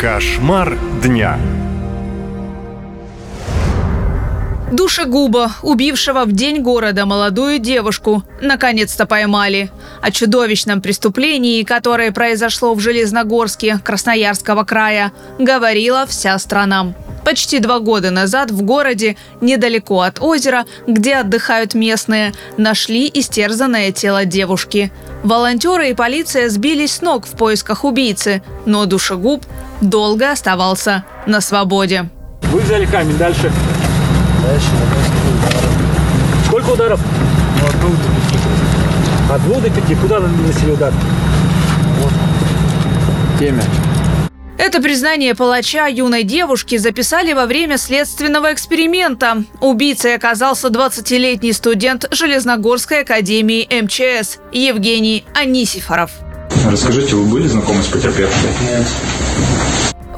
Кошмар дня. Душегуба, убившего в день города молодую девушку, наконец-то поймали. О чудовищном преступлении, которое произошло в Железногорске Красноярского края, говорила вся страна. Почти два года назад в городе, недалеко от озера, где отдыхают местные, нашли истерзанное тело девушки. Волонтеры и полиция сбились с ног в поисках убийцы, но душегуб долго оставался на свободе. Вы взяли камень, дальше. Дальше. Сколько ударов? Ну, от двух до пяти. От двух до пяти. Куда нанесли удар? Темя. Это признание палача юной девушки записали во время следственного эксперимента. Убийцей оказался 20-летний студент Железногорской академии МЧС Евгений Анисифоров. Расскажите, вы были знакомы с потерпевшей? Нет.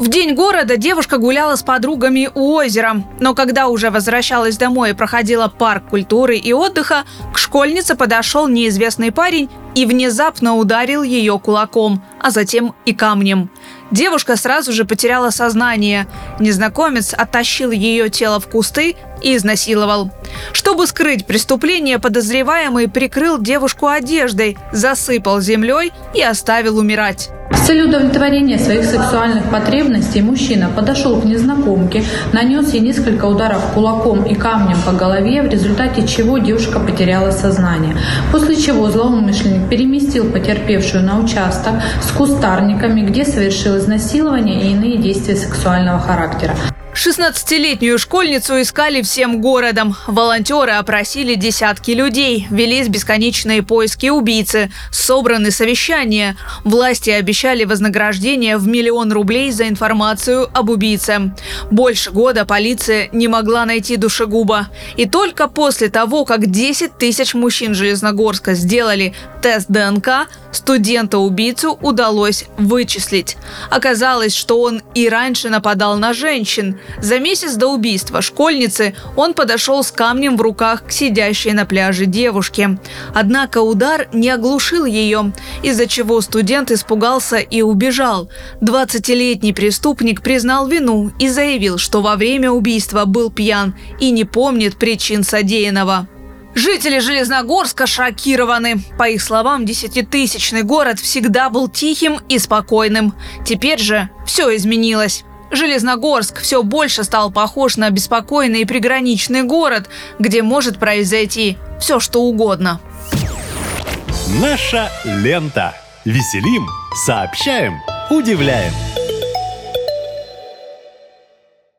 В день города девушка гуляла с подругами у озера, но когда уже возвращалась домой и проходила парк культуры и отдыха, к школьнице подошел неизвестный парень и внезапно ударил ее кулаком, а затем и камнем. Девушка сразу же потеряла сознание. Незнакомец оттащил ее тело в кусты и изнасиловал. Чтобы скрыть преступление, подозреваемый прикрыл девушку одеждой, засыпал землей и оставил умирать. С целью удовлетворения своих сексуальных потребностей мужчина подошел к незнакомке, нанес ей несколько ударов кулаком и камнем по голове, в результате чего девушка потеряла сознание. После чего злоумышленник переместил потерпевшую на участок с кустарниками, где совершил изнасилование и иные действия сексуального характера. 16-летнюю школьницу искали всем городом. Волонтеры опросили десятки людей, велись бесконечные поиски убийцы, собраны совещания. Власти обещали вознаграждение в миллион рублей за информацию об убийце. Больше года полиция не могла найти душегуба. И только после того, как 10 тысяч мужчин Железногорска сделали тест ДНК, студента-убийцу удалось вычислить. Оказалось, что он и раньше нападал на женщин. За месяц до убийства школьницы он подошел с камнем в руках к сидящей на пляже девушке. Однако удар не оглушил ее, из-за чего студент испугался и убежал. 20-летний преступник признал вину и заявил, что во время убийства был пьян и не помнит причин содеянного. Жители Железногорска шокированы. По их словам, десятитысячный город всегда был тихим и спокойным. Теперь же все изменилось. Железногорск все больше стал похож на беспокойный приграничный город, где может произойти все, что угодно. Наша лента. Веселим, сообщаем, удивляем.